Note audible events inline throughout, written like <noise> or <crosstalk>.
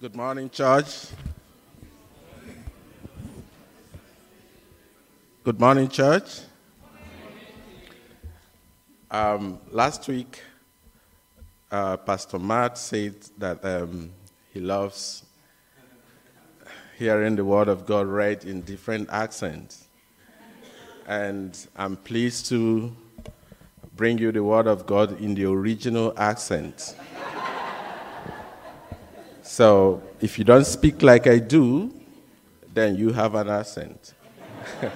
Good morning, church. Good morning, church. Um, last week, uh, Pastor Matt said that um, he loves hearing the Word of God read in different accents. And I'm pleased to bring you the Word of God in the original accent. So if you don't speak like I do, then you have an accent. <laughs>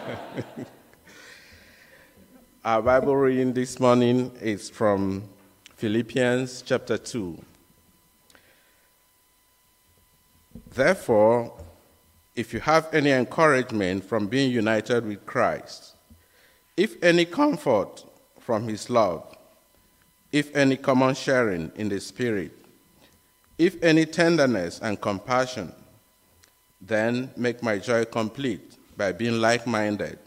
Our Bible reading this morning is from Philippians chapter 2. Therefore, if you have any encouragement from being united with Christ, if any comfort from his love, if any common sharing in the Spirit, if any tenderness and compassion, then make my joy complete by being like minded,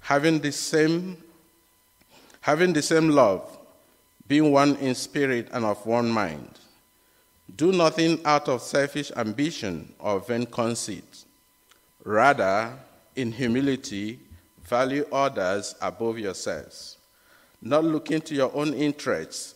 having the same having the same love, being one in spirit and of one mind. Do nothing out of selfish ambition or vain conceit. Rather, in humility, value others above yourselves, not looking to your own interests,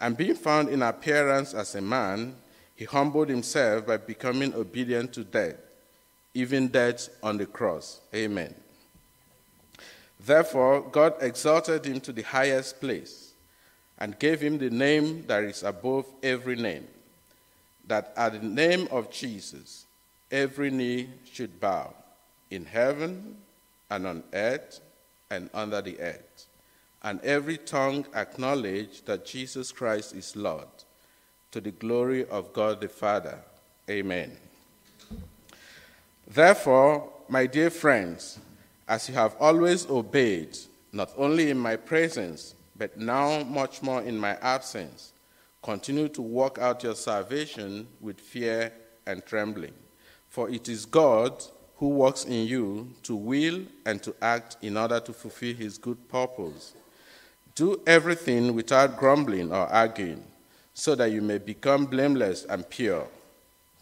And being found in appearance as a man, he humbled himself by becoming obedient to death, even death on the cross. Amen. Therefore, God exalted him to the highest place and gave him the name that is above every name, that at the name of Jesus every knee should bow, in heaven and on earth and under the earth, and every tongue acknowledge that Jesus Christ is Lord, to the glory of God the Father. Amen. Therefore, my dear friends, as you have always obeyed, not only in my presence, but now much more in my absence, continue to work out your salvation with fear and trembling. For it is God who works in you to will and to act in order to fulfill his good purpose. Do everything without grumbling or arguing, so that you may become blameless and pure,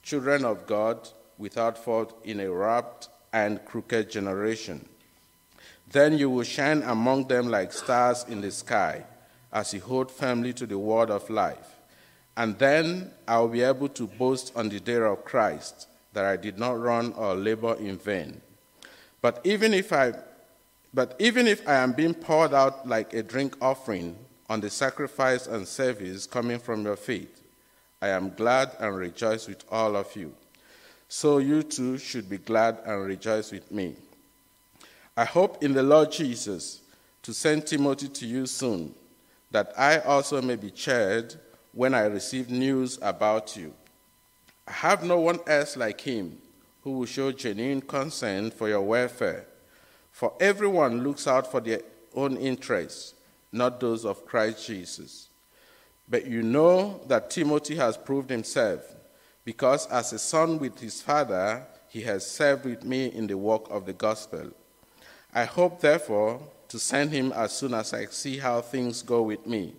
children of God without fault in a warped and crooked generation then you will shine among them like stars in the sky as you hold firmly to the word of life. And then I will be able to boast on the day of Christ that I did not run or labor in vain. But even if I but even if I am being poured out like a drink offering on the sacrifice and service coming from your faith, I am glad and rejoice with all of you. So you too should be glad and rejoice with me. I hope in the Lord Jesus to send Timothy to you soon, that I also may be cheered when I receive news about you. I have no one else like him who will show genuine concern for your welfare. For everyone looks out for their own interests, not those of Christ Jesus. But you know that Timothy has proved himself, because as a son with his father, he has served with me in the work of the gospel. I hope, therefore, to send him as soon as I see how things go with me.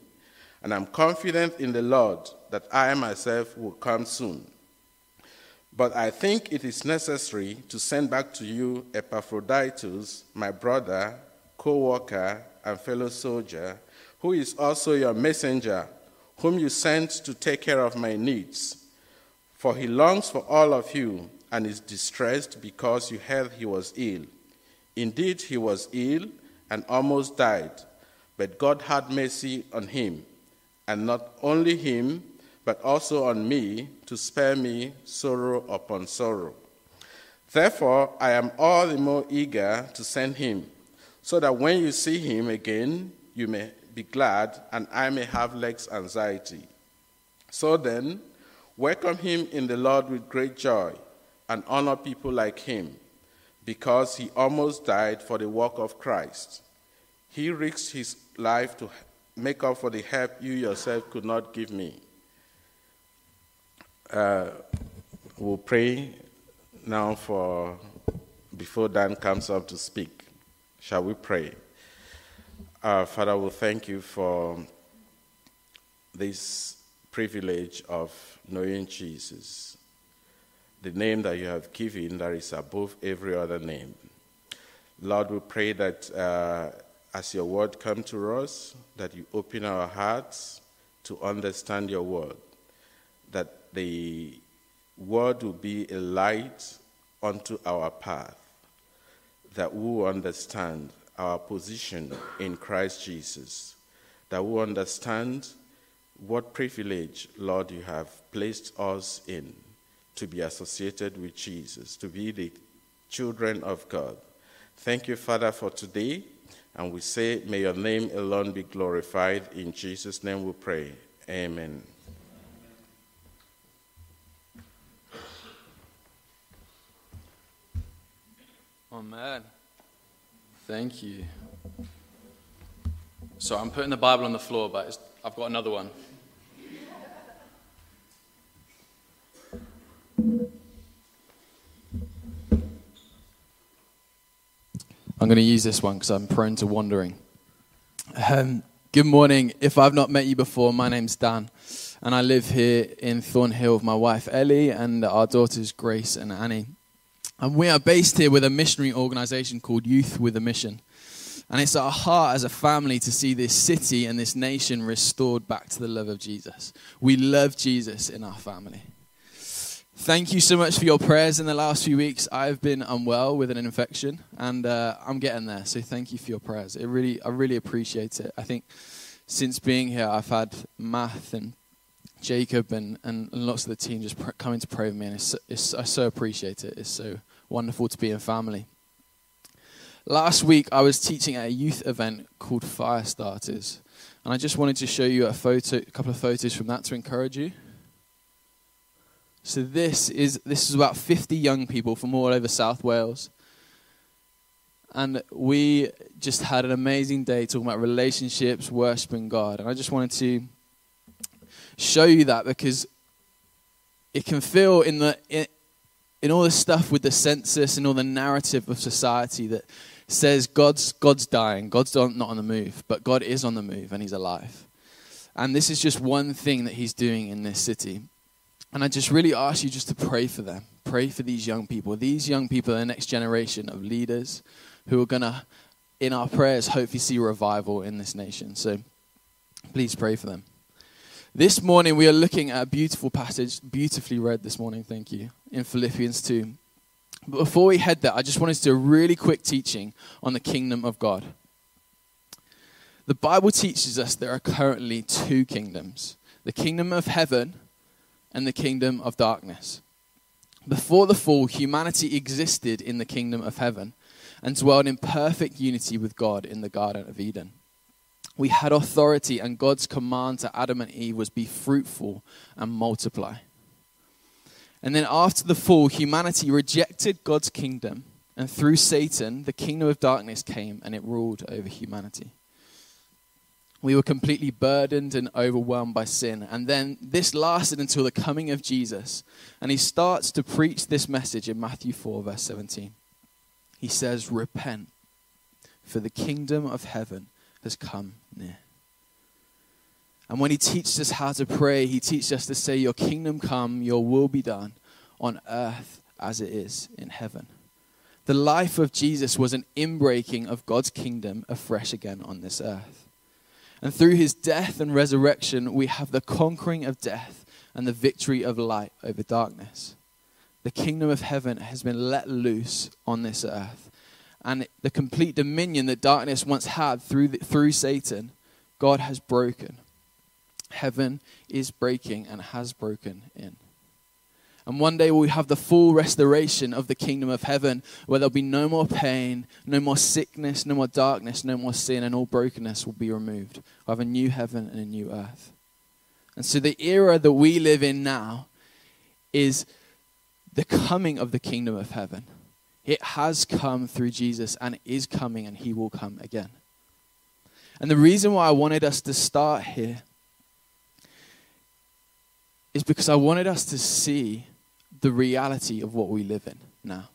And I'm confident in the Lord that I myself will come soon. But I think it is necessary to send back to you Epaphroditus, my brother, co worker, and fellow soldier, who is also your messenger, whom you sent to take care of my needs. For he longs for all of you and is distressed because you heard he was ill. Indeed, he was ill and almost died, but God had mercy on him, and not only him, but also on me, to spare me sorrow upon sorrow. Therefore, I am all the more eager to send him, so that when you see him again, you may be glad, and I may have less anxiety. So then, welcome him in the Lord with great joy and honor people like him because he almost died for the work of Christ. He risked his life to make up for the help you yourself could not give me. Uh, we'll pray now for before Dan comes up to speak. Shall we pray? Uh, Father, we thank you for this privilege of knowing Jesus, the name that you have given that is above every other name. Lord, we pray that uh, as your word come to us, that you open our hearts to understand your word, that the word will be a light unto our path, that we will understand our position in Christ Jesus, that we will understand what privilege, Lord, you have placed us in to be associated with Jesus, to be the children of God. Thank you, Father, for today. And we say, May your name alone be glorified. In Jesus' name we pray. Amen. Amen. Thank you. So I'm putting the Bible on the floor, but I've got another one. I'm going to use this one because I'm prone to wandering. Um, good morning. If I've not met you before, my name's Dan, and I live here in Thornhill with my wife Ellie and our daughters Grace and Annie. And we are based here with a missionary organization called Youth with a Mission. And it's our heart as a family to see this city and this nation restored back to the love of Jesus. We love Jesus in our family. Thank you so much for your prayers in the last few weeks. I've been unwell with an infection, and uh, I'm getting there. So thank you for your prayers. It really, I really appreciate it. I think since being here, I've had Matt and Jacob and, and lots of the team just pr- coming to pray with me, and it's, it's, I so appreciate it. It's so wonderful to be in family. Last week, I was teaching at a youth event called Fire Starters, and I just wanted to show you a photo, a couple of photos from that to encourage you. So this is this is about 50 young people from all over South Wales. And we just had an amazing day talking about relationships, worshiping God. And I just wanted to show you that because it can feel in the in, all the stuff with the census and all the narrative of society that says God's God's dying, God's not on the move, but God is on the move and he's alive. And this is just one thing that he's doing in this city. And I just really ask you just to pray for them. Pray for these young people. These young people are the next generation of leaders who are going to, in our prayers, hopefully see revival in this nation. So please pray for them. This morning, we are looking at a beautiful passage, beautifully read this morning, thank you, in Philippians 2. But before we head there, I just wanted to do a really quick teaching on the kingdom of God. The Bible teaches us there are currently two kingdoms the kingdom of heaven and the kingdom of darkness. Before the fall, humanity existed in the kingdom of heaven and dwelled in perfect unity with God in the Garden of Eden. We had authority, and God's command to Adam and Eve was be fruitful and multiply. And then after the fall, humanity rejected God's kingdom, and through Satan, the kingdom of darkness came and it ruled over humanity. We were completely burdened and overwhelmed by sin. And then this lasted until the coming of Jesus. And he starts to preach this message in Matthew 4, verse 17. He says, Repent, for the kingdom of heaven has come near. And when he teaches us how to pray, he teaches us to say, Your kingdom come, your will be done on earth as it is in heaven. The life of Jesus was an inbreaking of God's kingdom afresh again on this earth. And through his death and resurrection, we have the conquering of death and the victory of light over darkness. The kingdom of heaven has been let loose on this earth. And the complete dominion that darkness once had through, the, through Satan, God has broken. Heaven is breaking and has broken in. And one day we'll have the full restoration of the kingdom of heaven where there'll be no more pain, no more sickness, no more darkness, no more sin, and all brokenness will be removed. We'll have a new heaven and a new earth. And so the era that we live in now is the coming of the kingdom of heaven. It has come through Jesus and is coming and he will come again. And the reason why I wanted us to start here is because I wanted us to see the reality of what we live in now.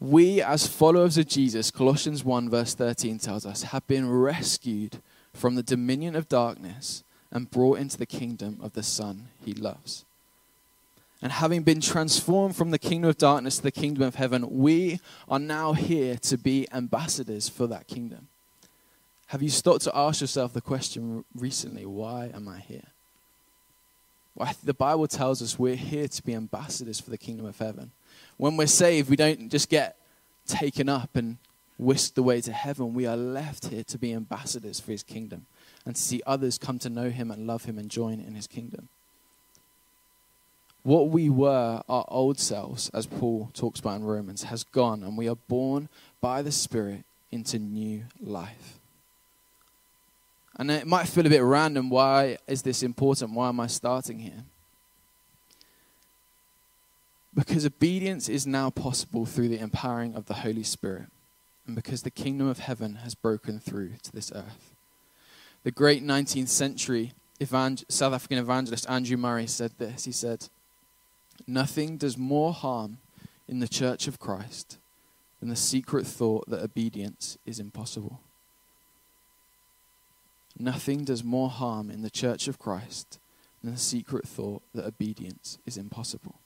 We, as followers of Jesus, Colossians 1, verse 13 tells us, have been rescued from the dominion of darkness and brought into the kingdom of the Son he loves. And having been transformed from the kingdom of darkness to the kingdom of heaven, we are now here to be ambassadors for that kingdom. Have you stopped to ask yourself the question recently why am I here? Well, the Bible tells us we're here to be ambassadors for the kingdom of heaven. When we're saved, we don't just get taken up and whisked away to heaven. We are left here to be ambassadors for his kingdom and to see others come to know him and love him and join in his kingdom. What we were, our old selves, as Paul talks about in Romans, has gone, and we are born by the Spirit into new life. And it might feel a bit random. Why is this important? Why am I starting here? Because obedience is now possible through the empowering of the Holy Spirit, and because the kingdom of heaven has broken through to this earth. The great 19th century evangel- South African evangelist Andrew Murray said this. He said, Nothing does more harm in the church of Christ than the secret thought that obedience is impossible. Nothing does more harm in the church of Christ than the secret thought that obedience is impossible.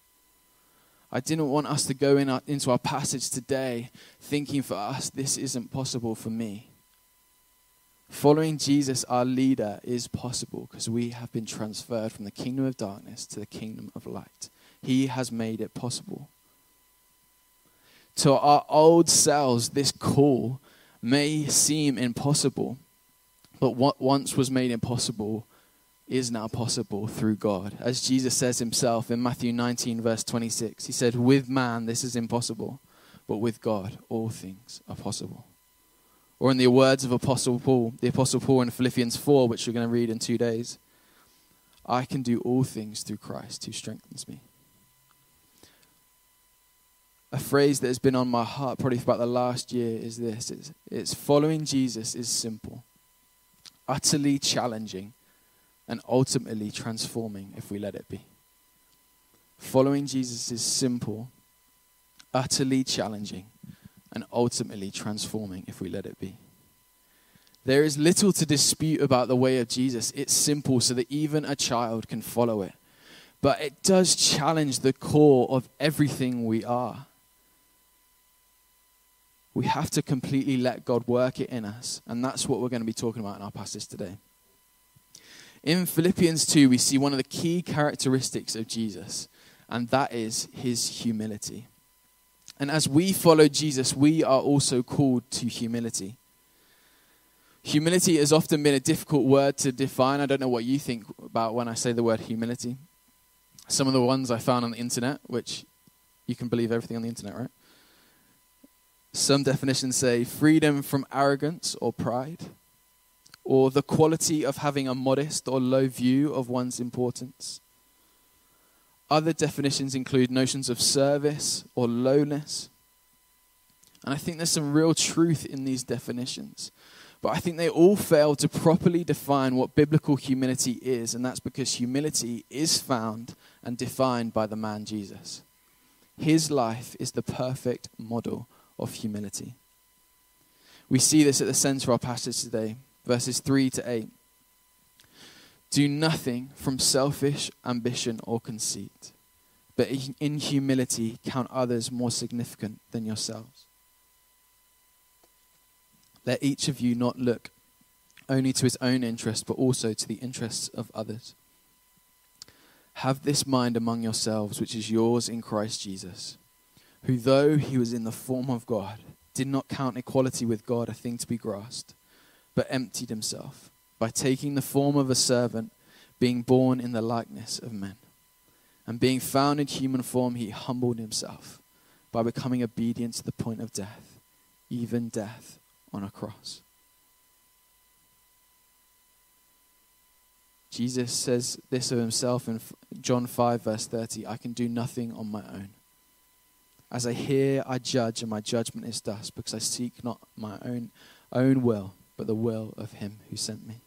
I didn't want us to go in our, into our passage today thinking for us, this isn't possible for me. Following Jesus, our leader, is possible because we have been transferred from the kingdom of darkness to the kingdom of light. He has made it possible. To our old selves, this call may seem impossible, but what once was made impossible is now possible through God. As Jesus says himself in Matthew 19, verse 26, he said, With man this is impossible, but with God all things are possible. Or in the words of Apostle Paul, the Apostle Paul in Philippians 4, which we're going to read in two days, I can do all things through Christ who strengthens me. A phrase that has been on my heart probably for about the last year is this it's, it's following Jesus is simple, utterly challenging, and ultimately transforming if we let it be. Following Jesus is simple, utterly challenging, and ultimately transforming if we let it be. There is little to dispute about the way of Jesus. It's simple so that even a child can follow it. But it does challenge the core of everything we are. We have to completely let God work it in us. And that's what we're going to be talking about in our passage today. In Philippians 2, we see one of the key characteristics of Jesus, and that is his humility. And as we follow Jesus, we are also called to humility. Humility has often been a difficult word to define. I don't know what you think about when I say the word humility. Some of the ones I found on the internet, which you can believe everything on the internet, right? Some definitions say freedom from arrogance or pride, or the quality of having a modest or low view of one's importance. Other definitions include notions of service or lowness. And I think there's some real truth in these definitions. But I think they all fail to properly define what biblical humility is, and that's because humility is found and defined by the man Jesus. His life is the perfect model of humility. We see this at the center of our passage today, verses 3 to 8. Do nothing from selfish ambition or conceit, but in humility count others more significant than yourselves. Let each of you not look only to his own interest, but also to the interests of others. Have this mind among yourselves, which is yours in Christ Jesus who, though he was in the form of God, did not count equality with God a thing to be grasped, but emptied himself by taking the form of a servant, being born in the likeness of men. And being found in human form, he humbled himself by becoming obedient to the point of death, even death on a cross. Jesus says this of himself in John 5, verse 30 I can do nothing on my own. As I hear, I judge, and my judgment is dust, because I seek not my own, own will, but the will of him who sent me.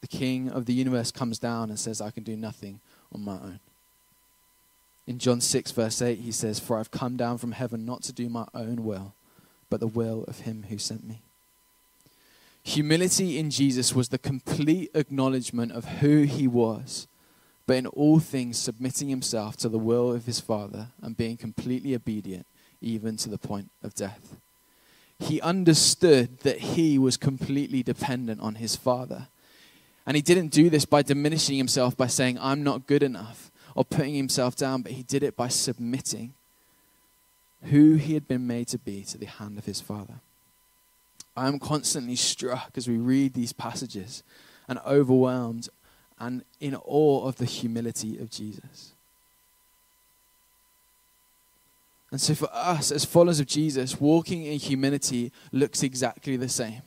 The king of the universe comes down and says, I can do nothing on my own. In John 6, verse 8, he says, For I've come down from heaven not to do my own will, but the will of him who sent me. Humility in Jesus was the complete acknowledgement of who he was, but in all things submitting himself to the will of his Father and being completely obedient, even to the point of death. He understood that he was completely dependent on his Father. And he didn't do this by diminishing himself by saying, I'm not good enough, or putting himself down, but he did it by submitting who he had been made to be to the hand of his Father. I am constantly struck as we read these passages and overwhelmed and in awe of the humility of Jesus. And so, for us as followers of Jesus, walking in humility looks exactly the same.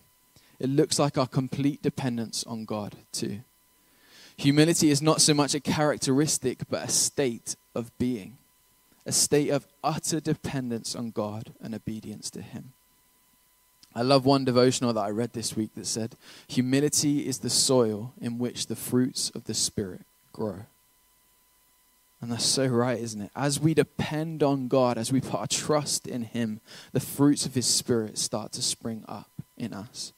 It looks like our complete dependence on God, too. Humility is not so much a characteristic, but a state of being, a state of utter dependence on God and obedience to Him. I love one devotional that I read this week that said, Humility is the soil in which the fruits of the Spirit grow. And that's so right, isn't it? As we depend on God, as we put our trust in Him, the fruits of His Spirit start to spring up in us.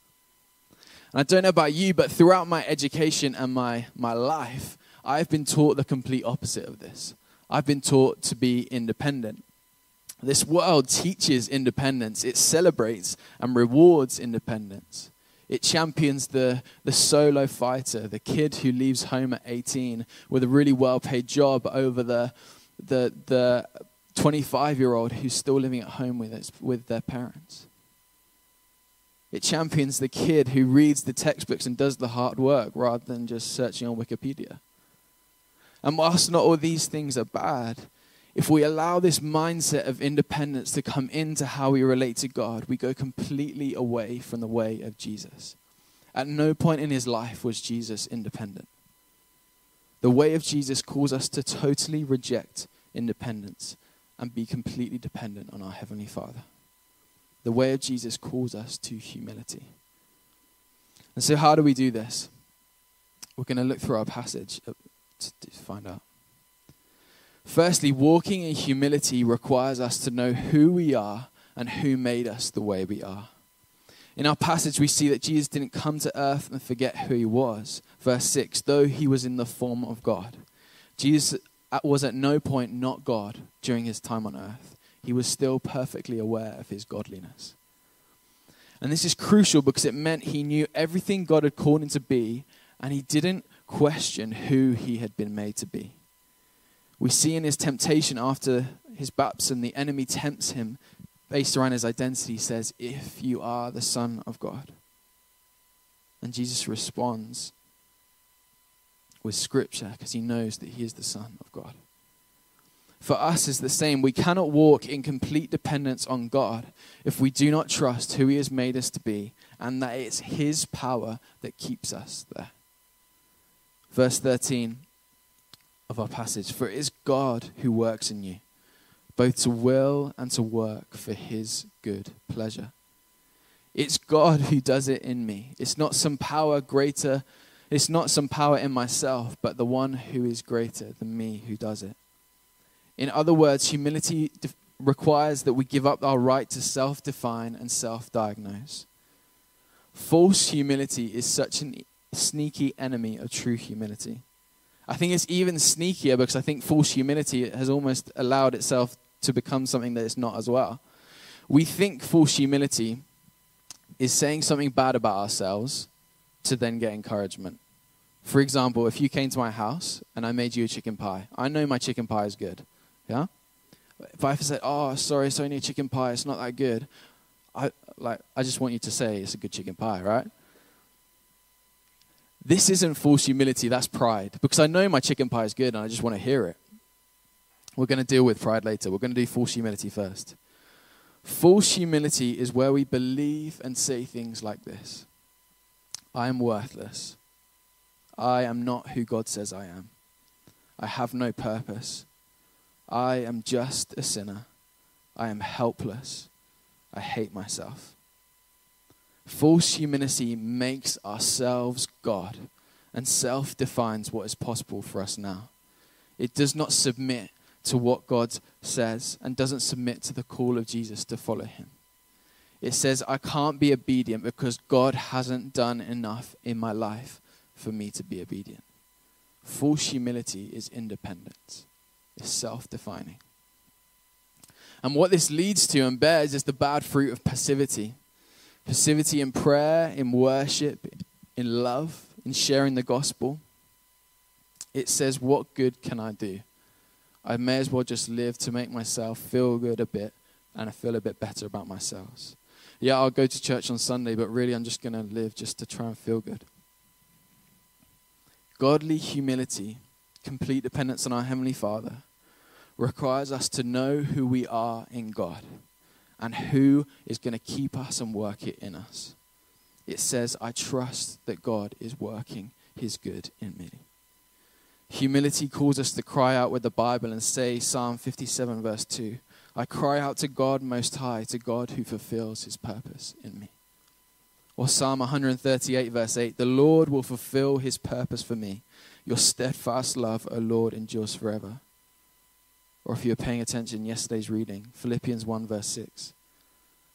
And I don't know about you, but throughout my education and my, my life, I've been taught the complete opposite of this. I've been taught to be independent. This world teaches independence, it celebrates and rewards independence. It champions the, the solo fighter, the kid who leaves home at 18 with a really well paid job over the, the, the 25 year old who's still living at home with, its, with their parents. It champions the kid who reads the textbooks and does the hard work rather than just searching on Wikipedia. And whilst not all these things are bad, if we allow this mindset of independence to come into how we relate to God, we go completely away from the way of Jesus. At no point in his life was Jesus independent. The way of Jesus calls us to totally reject independence and be completely dependent on our Heavenly Father. The way of Jesus calls us to humility. And so, how do we do this? We're going to look through our passage oh, to find out. Firstly, walking in humility requires us to know who we are and who made us the way we are. In our passage, we see that Jesus didn't come to earth and forget who he was. Verse 6 though he was in the form of God. Jesus was at no point not God during his time on earth. He was still perfectly aware of his godliness. And this is crucial because it meant he knew everything God had called him to be, and he didn't question who he had been made to be. We see in his temptation after his baptism, the enemy tempts him based around his identity. Says, If you are the Son of God. And Jesus responds with scripture because he knows that he is the Son of God. For us is the same. We cannot walk in complete dependence on God if we do not trust who He has made us to be and that it's His power that keeps us there. Verse 13 of our passage For it is God who works in you, both to will and to work for his good pleasure. It's God who does it in me. It's not some power greater, it's not some power in myself, but the one who is greater than me who does it. In other words, humility de- requires that we give up our right to self define and self diagnose. False humility is such a sneaky enemy of true humility. I think it's even sneakier because I think false humility has almost allowed itself to become something that it's not as well. We think false humility is saying something bad about ourselves to then get encouragement. For example, if you came to my house and I made you a chicken pie, I know my chicken pie is good. Yeah? If I said, "Oh, sorry, it's only a chicken pie. It's not that good," I like I just want you to say it's a good chicken pie, right? This isn't false humility, that's pride. Because I know my chicken pie is good and I just want to hear it. We're going to deal with pride later. We're going to do false humility first. False humility is where we believe and say things like this I am worthless. I am not who God says I am. I have no purpose. I am just a sinner. I am helpless. I hate myself. False humility makes ourselves God and self defines what is possible for us now. It does not submit to what God says and doesn't submit to the call of Jesus to follow him. It says, I can't be obedient because God hasn't done enough in my life for me to be obedient. False humility is independence, it's self defining. And what this leads to and bears is the bad fruit of passivity passivity in prayer, in worship, in love, in sharing the gospel. It says, What good can I do? I may as well just live to make myself feel good a bit and I feel a bit better about myself. Yeah, I'll go to church on Sunday, but really I'm just going to live just to try and feel good. Godly humility, complete dependence on our Heavenly Father, requires us to know who we are in God and who is going to keep us and work it in us. It says, I trust that God is working his good in me. Humility calls us to cry out with the Bible and say, Psalm 57, verse 2, I cry out to God Most High, to God who fulfills his purpose in me. Or Psalm 138, verse 8 The Lord will fulfill his purpose for me. Your steadfast love, O Lord, endures forever. Or if you're paying attention, yesterday's reading, Philippians 1, verse 6.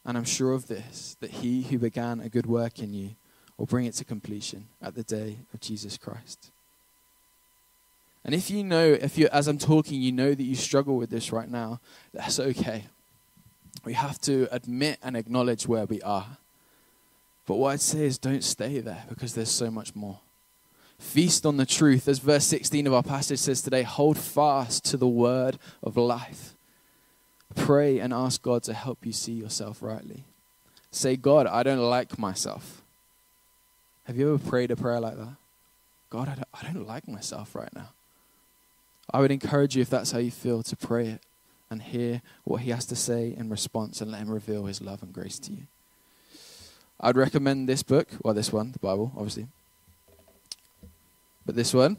And I'm sure of this, that he who began a good work in you will bring it to completion at the day of Jesus Christ. And if you know, if you, as I'm talking, you know that you struggle with this right now, that's okay. We have to admit and acknowledge where we are. But what I'd say is don't stay there because there's so much more. Feast on the truth. As verse 16 of our passage says today, hold fast to the word of life. Pray and ask God to help you see yourself rightly. Say, God, I don't like myself. Have you ever prayed a prayer like that? God, I don't, I don't like myself right now. I would encourage you, if that's how you feel, to pray it and hear what He has to say in response and let Him reveal His love and grace to you. I'd recommend this book, well, this one, the Bible, obviously. But this one,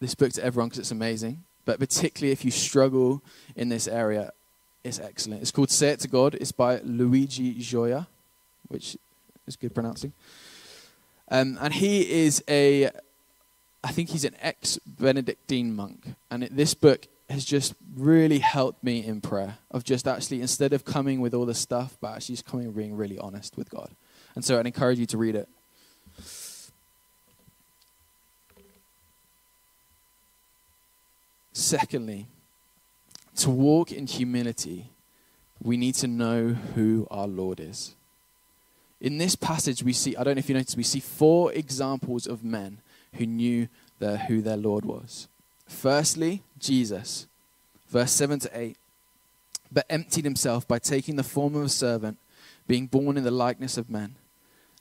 this book to everyone because it's amazing. But particularly if you struggle in this area, it's excellent. It's called Say It to God. It's by Luigi Gioia, which is good pronouncing. Um, and he is a, I think he's an ex Benedictine monk. And it, this book has just really helped me in prayer of just actually instead of coming with all the stuff but actually just coming and being really honest with god and so i'd encourage you to read it secondly to walk in humility we need to know who our lord is. In this passage we see i don't know if you noticed we see four examples of men who knew their, who their lord was. Firstly, Jesus, verse 7 to 8, but emptied himself by taking the form of a servant, being born in the likeness of men,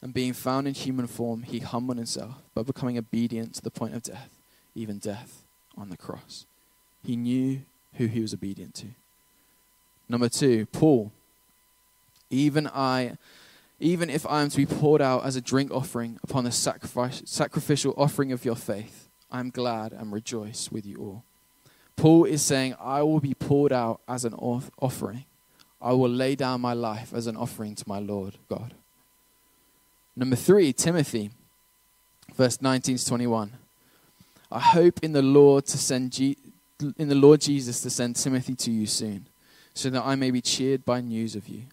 and being found in human form, he humbled himself by becoming obedient to the point of death, even death on the cross. He knew who he was obedient to. Number two, Paul. Even I, even if I am to be poured out as a drink offering upon the sacrifice, sacrificial offering of your faith, I am glad and rejoice with you all. Paul is saying, I will be poured out as an offering. I will lay down my life as an offering to my Lord God. Number three, Timothy, verse 19 to 21. I hope in the Lord to send G- in the Lord Jesus to send Timothy to you soon, so that I may be cheered by news of you.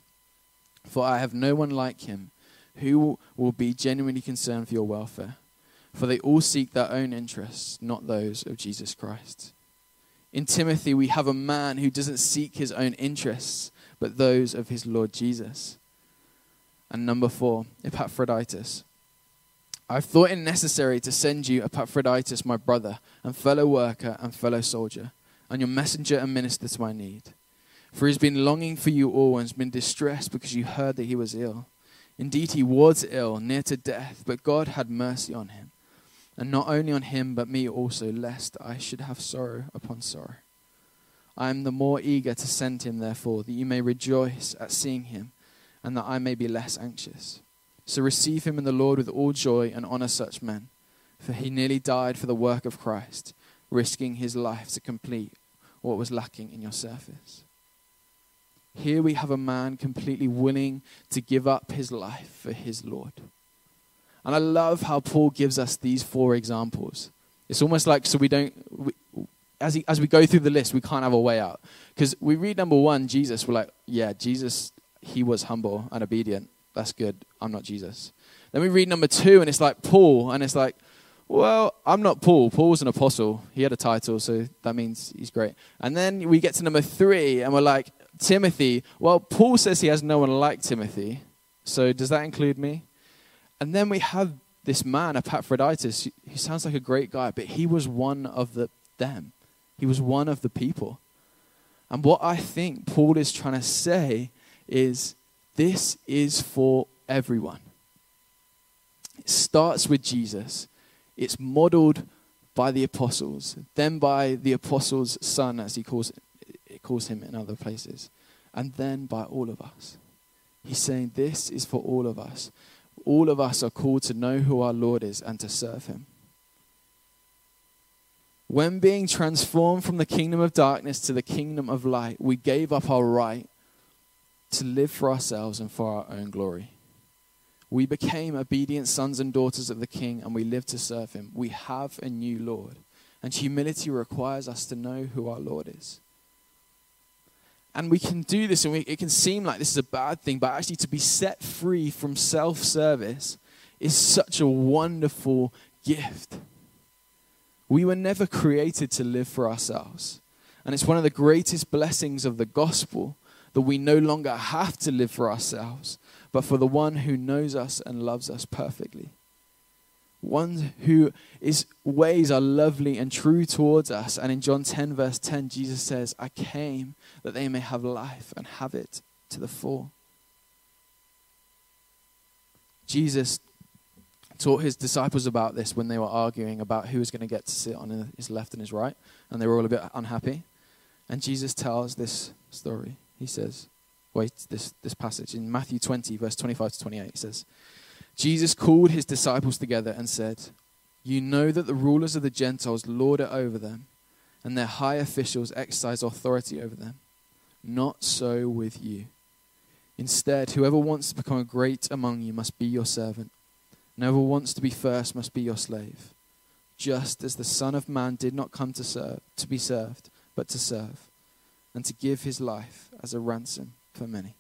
For I have no one like him who will be genuinely concerned for your welfare for they all seek their own interests, not those of Jesus Christ. In Timothy, we have a man who doesn't seek his own interests, but those of his Lord Jesus. And number four, Epaphroditus. I've thought it necessary to send you Epaphroditus, my brother, and fellow worker and fellow soldier, and your messenger and minister to my need. For he's been longing for you all and has been distressed because you heard that he was ill. Indeed, he was ill, near to death, but God had mercy on him and not only on him, but me also, lest I should have sorrow upon sorrow. I am the more eager to send him, therefore, that you may rejoice at seeing him, and that I may be less anxious. So receive him in the Lord with all joy and honor such men, for he nearly died for the work of Christ, risking his life to complete what was lacking in your service. Here we have a man completely willing to give up his life for his Lord. And I love how Paul gives us these four examples. It's almost like so we don't, we, as, he, as we go through the list, we can't have a way out. Because we read number one, Jesus, we're like, yeah, Jesus, he was humble and obedient. That's good. I'm not Jesus. Then we read number two, and it's like Paul, and it's like, well, I'm not Paul. Paul's an apostle. He had a title, so that means he's great. And then we get to number three, and we're like, Timothy. Well, Paul says he has no one like Timothy, so does that include me? And then we have this man, Epaphroditus, who sounds like a great guy, but he was one of the them. He was one of the people. And what I think Paul is trying to say is this is for everyone. It starts with Jesus, it's modeled by the apostles, then by the apostles' son, as he calls, it calls him in other places, and then by all of us. He's saying this is for all of us. All of us are called to know who our Lord is and to serve him. When being transformed from the kingdom of darkness to the kingdom of light, we gave up our right to live for ourselves and for our own glory. We became obedient sons and daughters of the King and we live to serve him. We have a new Lord. And humility requires us to know who our Lord is. And we can do this, and we, it can seem like this is a bad thing, but actually, to be set free from self service is such a wonderful gift. We were never created to live for ourselves. And it's one of the greatest blessings of the gospel that we no longer have to live for ourselves, but for the one who knows us and loves us perfectly. One who his ways are lovely and true towards us. And in John 10, verse 10, Jesus says, I came that they may have life and have it to the full. Jesus taught his disciples about this when they were arguing about who was going to get to sit on his left and his right, and they were all a bit unhappy. And Jesus tells this story. He says, wait, this, this passage in Matthew 20, verse 25 to 28, he says, Jesus called his disciples together and said, You know that the rulers of the Gentiles lord it over them, and their high officials exercise authority over them. Not so with you. Instead, whoever wants to become great among you must be your servant and whoever wants to be first must be your slave, just as the Son of Man did not come to serve to be served, but to serve, and to give his life as a ransom for many.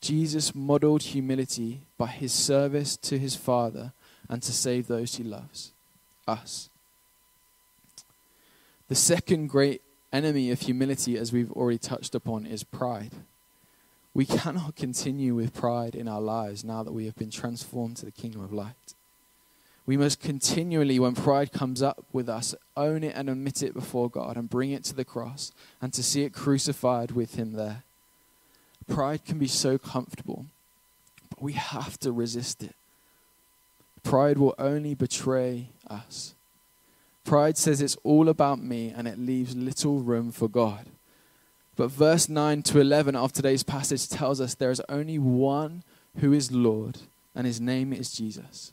Jesus modeled humility by his service to his Father and to save those he loves, us. The second great enemy of humility, as we've already touched upon, is pride. We cannot continue with pride in our lives now that we have been transformed to the kingdom of light. We must continually, when pride comes up with us, own it and admit it before God and bring it to the cross and to see it crucified with Him there. Pride can be so comfortable, but we have to resist it. Pride will only betray us. Pride says it's all about me and it leaves little room for God. But verse 9 to 11 of today's passage tells us there is only one who is Lord, and his name is Jesus.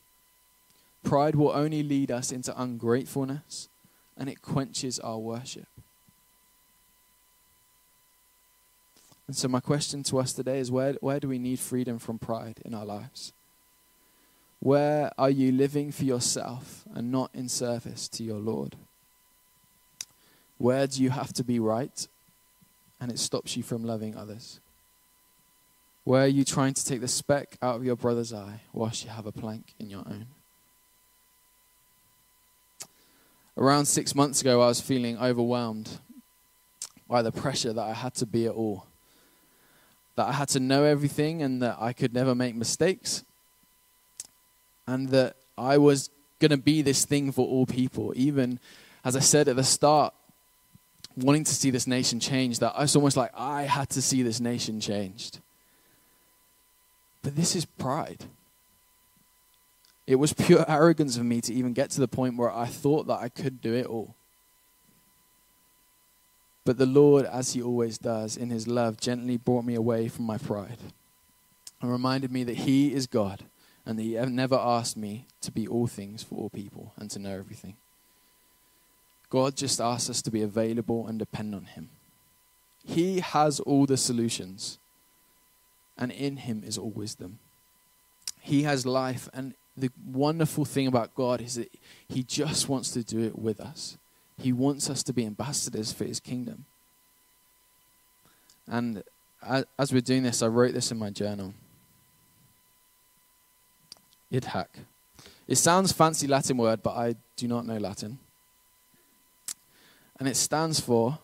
Pride will only lead us into ungratefulness, and it quenches our worship. And so, my question to us today is where, where do we need freedom from pride in our lives? Where are you living for yourself and not in service to your Lord? Where do you have to be right and it stops you from loving others? Where are you trying to take the speck out of your brother's eye whilst you have a plank in your own? Around six months ago, I was feeling overwhelmed by the pressure that I had to be at all. That I had to know everything and that I could never make mistakes. And that I was going to be this thing for all people. Even, as I said at the start, wanting to see this nation change that it's almost like I had to see this nation changed. But this is pride. It was pure <laughs> arrogance of me to even get to the point where I thought that I could do it all. But the Lord, as He always does, in His love, gently brought me away from my pride and reminded me that He is God and that He never asked me to be all things for all people and to know everything. God just asks us to be available and depend on Him. He has all the solutions, and in Him is all wisdom. He has life, and the wonderful thing about God is that He just wants to do it with us. He wants us to be ambassadors for His kingdom. And as we're doing this, I wrote this in my journal. Idhak. It sounds fancy Latin word, but I do not know Latin. And it stands for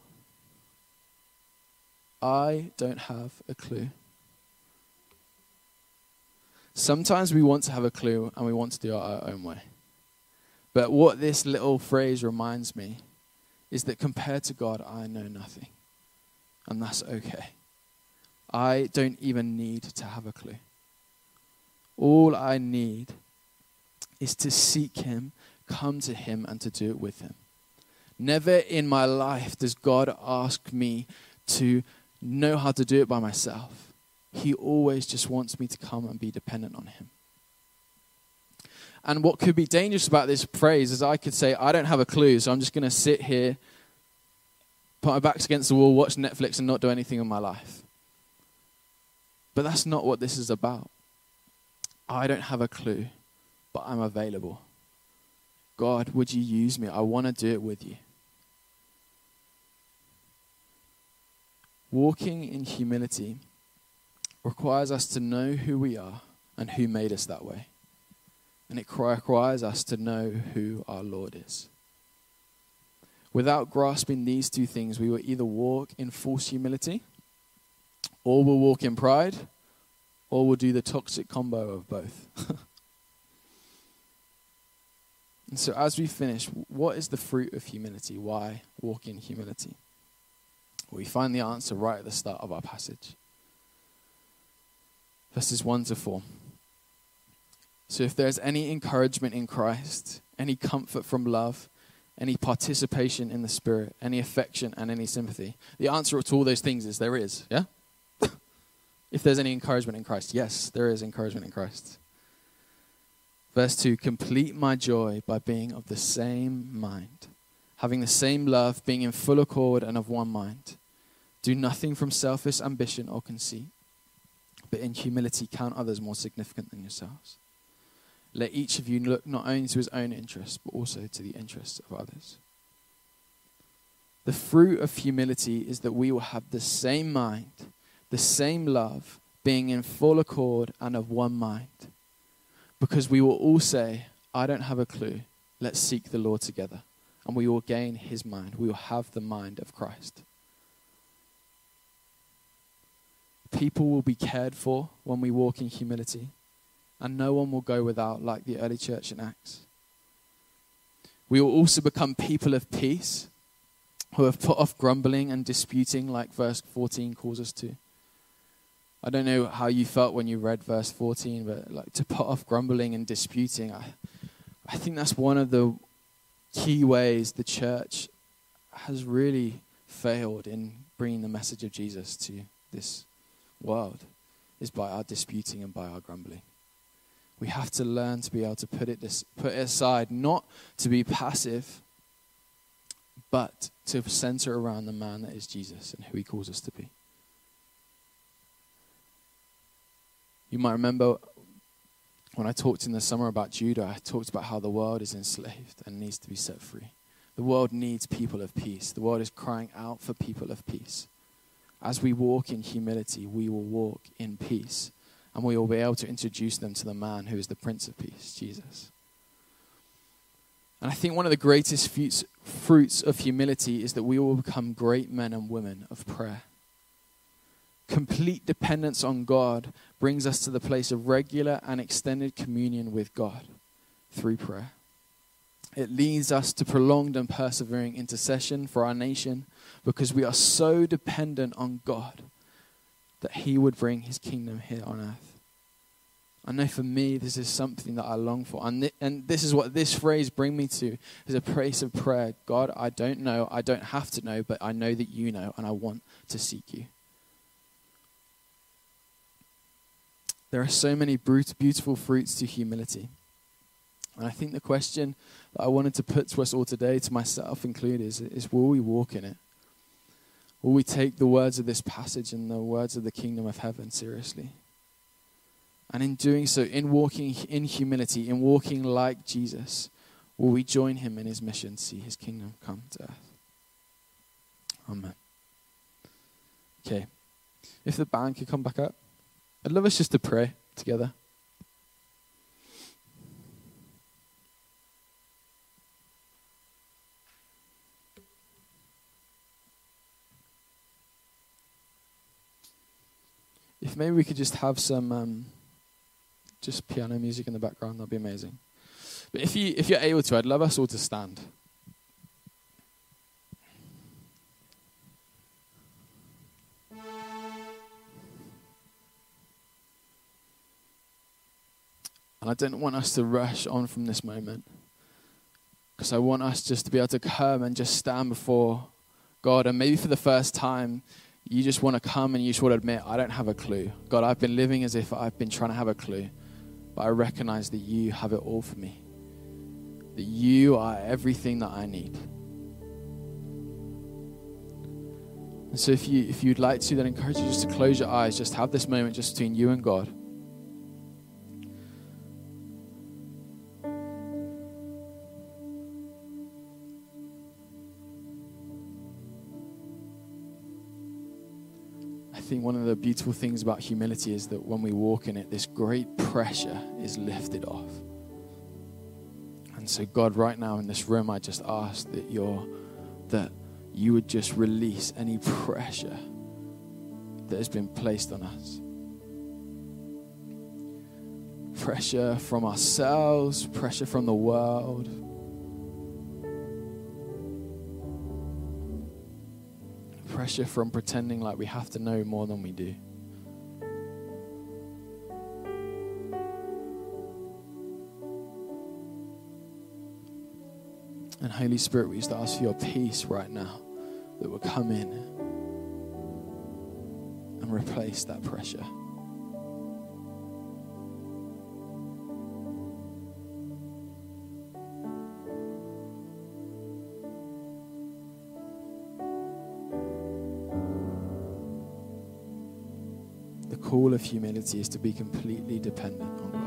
I don't have a clue. Sometimes we want to have a clue and we want to do it our own way. But what this little phrase reminds me is that compared to God, I know nothing. And that's okay. I don't even need to have a clue. All I need is to seek Him, come to Him, and to do it with Him. Never in my life does God ask me to know how to do it by myself. He always just wants me to come and be dependent on Him. And what could be dangerous about this phrase is I could say, I don't have a clue, so I'm just going to sit here, put my backs against the wall, watch Netflix, and not do anything in my life. But that's not what this is about. I don't have a clue, but I'm available. God, would you use me? I want to do it with you. Walking in humility requires us to know who we are and who made us that way. And it requires us to know who our Lord is. Without grasping these two things, we will either walk in false humility or we'll walk in pride or we'll do the toxic combo of both. <laughs> and so, as we finish, what is the fruit of humility? Why walk in humility? We find the answer right at the start of our passage. Verses 1 to 4. So, if there's any encouragement in Christ, any comfort from love, any participation in the Spirit, any affection, and any sympathy, the answer to all those things is there is, yeah? <laughs> if there's any encouragement in Christ, yes, there is encouragement in Christ. Verse 2 Complete my joy by being of the same mind, having the same love, being in full accord and of one mind. Do nothing from selfish ambition or conceit, but in humility count others more significant than yourselves. Let each of you look not only to his own interests, but also to the interests of others. The fruit of humility is that we will have the same mind, the same love, being in full accord and of one mind. Because we will all say, I don't have a clue. Let's seek the Lord together. And we will gain his mind. We will have the mind of Christ. People will be cared for when we walk in humility, and no one will go without like the early church in Acts. We will also become people of peace who have put off grumbling and disputing, like verse 14 calls us to. I don't know how you felt when you read verse 14, but like to put off grumbling and disputing, I, I think that's one of the key ways the church has really failed in bringing the message of Jesus to this world is by our disputing and by our grumbling. We have to learn to be able to put it, this, put it aside, not to be passive, but to center around the man that is Jesus and who he calls us to be. You might remember when I talked in the summer about Judah, I talked about how the world is enslaved and needs to be set free. The world needs people of peace. The world is crying out for people of peace. As we walk in humility, we will walk in peace. And we will be able to introduce them to the man who is the Prince of Peace, Jesus. And I think one of the greatest fruits of humility is that we will become great men and women of prayer. Complete dependence on God brings us to the place of regular and extended communion with God through prayer. It leads us to prolonged and persevering intercession for our nation because we are so dependent on God that He would bring His kingdom here on earth. I know for me, this is something that I long for. And, th- and this is what this phrase brings me to is a place of prayer. God, I don't know, I don't have to know, but I know that you know, and I want to seek you. There are so many brut- beautiful fruits to humility. And I think the question that I wanted to put to us all today, to myself included, is, is will we walk in it? Will we take the words of this passage and the words of the kingdom of heaven seriously? And in doing so, in walking in humility, in walking like Jesus, will we join him in his mission to see his kingdom come to earth? Amen. Okay. If the band could come back up, I'd love us just to pray together. If maybe we could just have some um, just piano music in the background, that'd be amazing. But if you if you're able to, I'd love us all to stand. And I don't want us to rush on from this moment. Because I want us just to be able to come and just stand before God. And maybe for the first time, you just want to come and you just want to admit, I don't have a clue. God, I've been living as if I've been trying to have a clue. But I recognize that you have it all for me. That you are everything that I need. And so if you if you'd like to, then I encourage you just to close your eyes, just have this moment just between you and God. One of the beautiful things about humility is that when we walk in it, this great pressure is lifted off. And so, God, right now in this room, I just ask that you're that you would just release any pressure that has been placed on us. Pressure from ourselves, pressure from the world pressure from pretending like we have to know more than we do. And Holy Spirit, we just ask for your peace right now that will come in and replace that pressure. Of humility is to be completely dependent on God.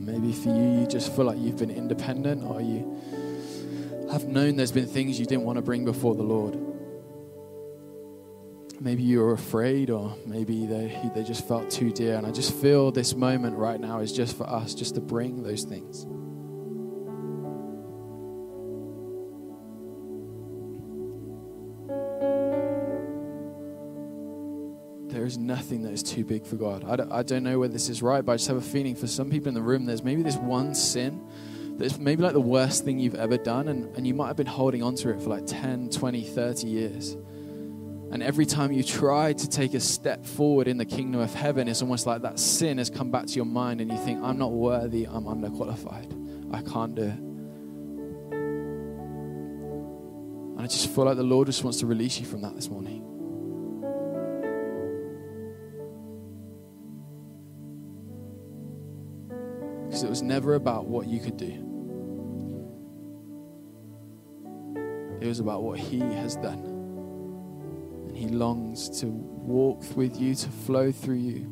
Maybe for you, you just feel like you've been independent or you have known there's been things you didn't want to bring before the Lord. Maybe you were afraid, or maybe they, they just felt too dear. And I just feel this moment right now is just for us, just to bring those things. There is nothing that is too big for God. I don't, I don't know whether this is right, but I just have a feeling for some people in the room, there's maybe this one sin that's maybe like the worst thing you've ever done, and, and you might have been holding on to it for like 10, 20, 30 years. And every time you try to take a step forward in the kingdom of heaven, it's almost like that sin has come back to your mind and you think, I'm not worthy, I'm underqualified, I can't do it. And I just feel like the Lord just wants to release you from that this morning. Because it was never about what you could do, it was about what He has done. He longs to walk with you, to flow through you.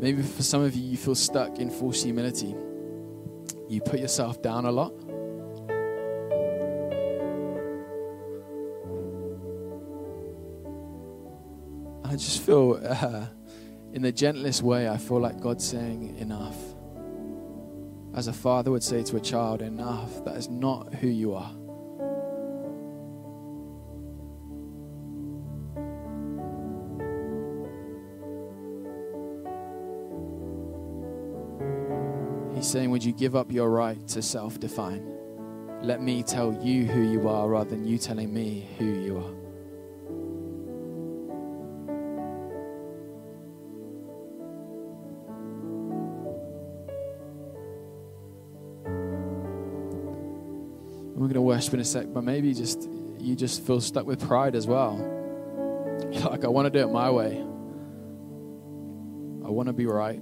Maybe for some of you, you feel stuck in false humility. You put yourself down a lot. I just feel, uh, in the gentlest way, I feel like God's saying, Enough as a father would say to a child, enough, that is not who you are. He's saying, Would you give up your right to self define? Let me tell you who you are rather than you telling me who you are. Worship in a sec, but maybe just you just feel stuck with pride as well. You're like, I want to do it my way. I want to be right.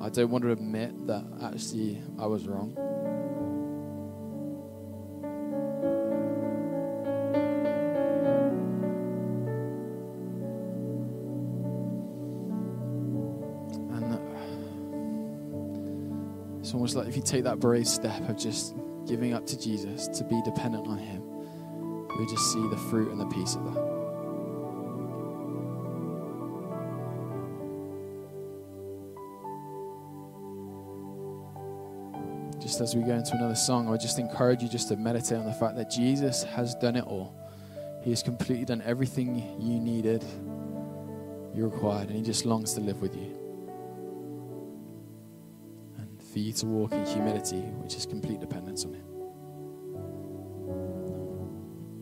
I don't want to admit that actually I was wrong. Almost like if you take that brave step of just giving up to Jesus, to be dependent on Him, we just see the fruit and the peace of that. Just as we go into another song, I would just encourage you just to meditate on the fact that Jesus has done it all. He has completely done everything you needed, you required, and He just longs to live with you. For you to walk in humility, which is complete dependence on Him.